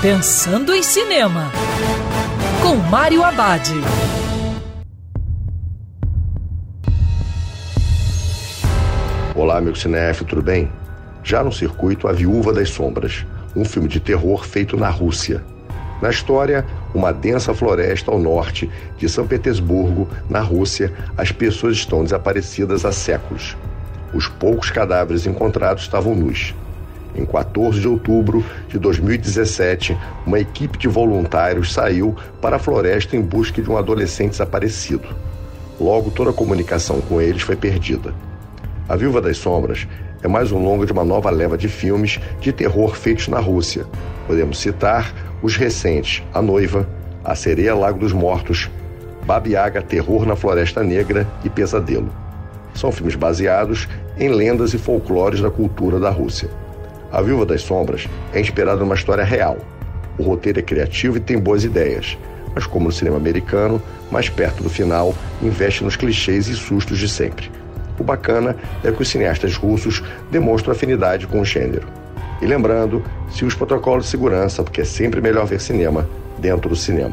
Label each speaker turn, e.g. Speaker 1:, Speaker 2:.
Speaker 1: Pensando em Cinema, com Mário Abad.
Speaker 2: Olá, meu cinef, tudo bem? Já no circuito A Viúva das Sombras, um filme de terror feito na Rússia. Na história, uma densa floresta ao norte de São Petersburgo, na Rússia, as pessoas estão desaparecidas há séculos. Os poucos cadáveres encontrados estavam nus. Em 14 de outubro de 2017, uma equipe de voluntários saiu para a floresta em busca de um adolescente desaparecido. Logo, toda a comunicação com eles foi perdida. A Viúva das Sombras é mais um longo de uma nova leva de filmes de terror feitos na Rússia. Podemos citar os recentes A Noiva, A Sereia Lago dos Mortos, Babiaga Terror na Floresta Negra e Pesadelo. São filmes baseados em lendas e folclores da cultura da Rússia. A Viúva das Sombras é inspirada numa história real. O roteiro é criativo e tem boas ideias, mas como no cinema americano, mais perto do final, investe nos clichês e sustos de sempre. O bacana é que os cineastas russos demonstram afinidade com o gênero. E lembrando, se os protocolos de segurança, porque é sempre melhor ver cinema dentro do cinema.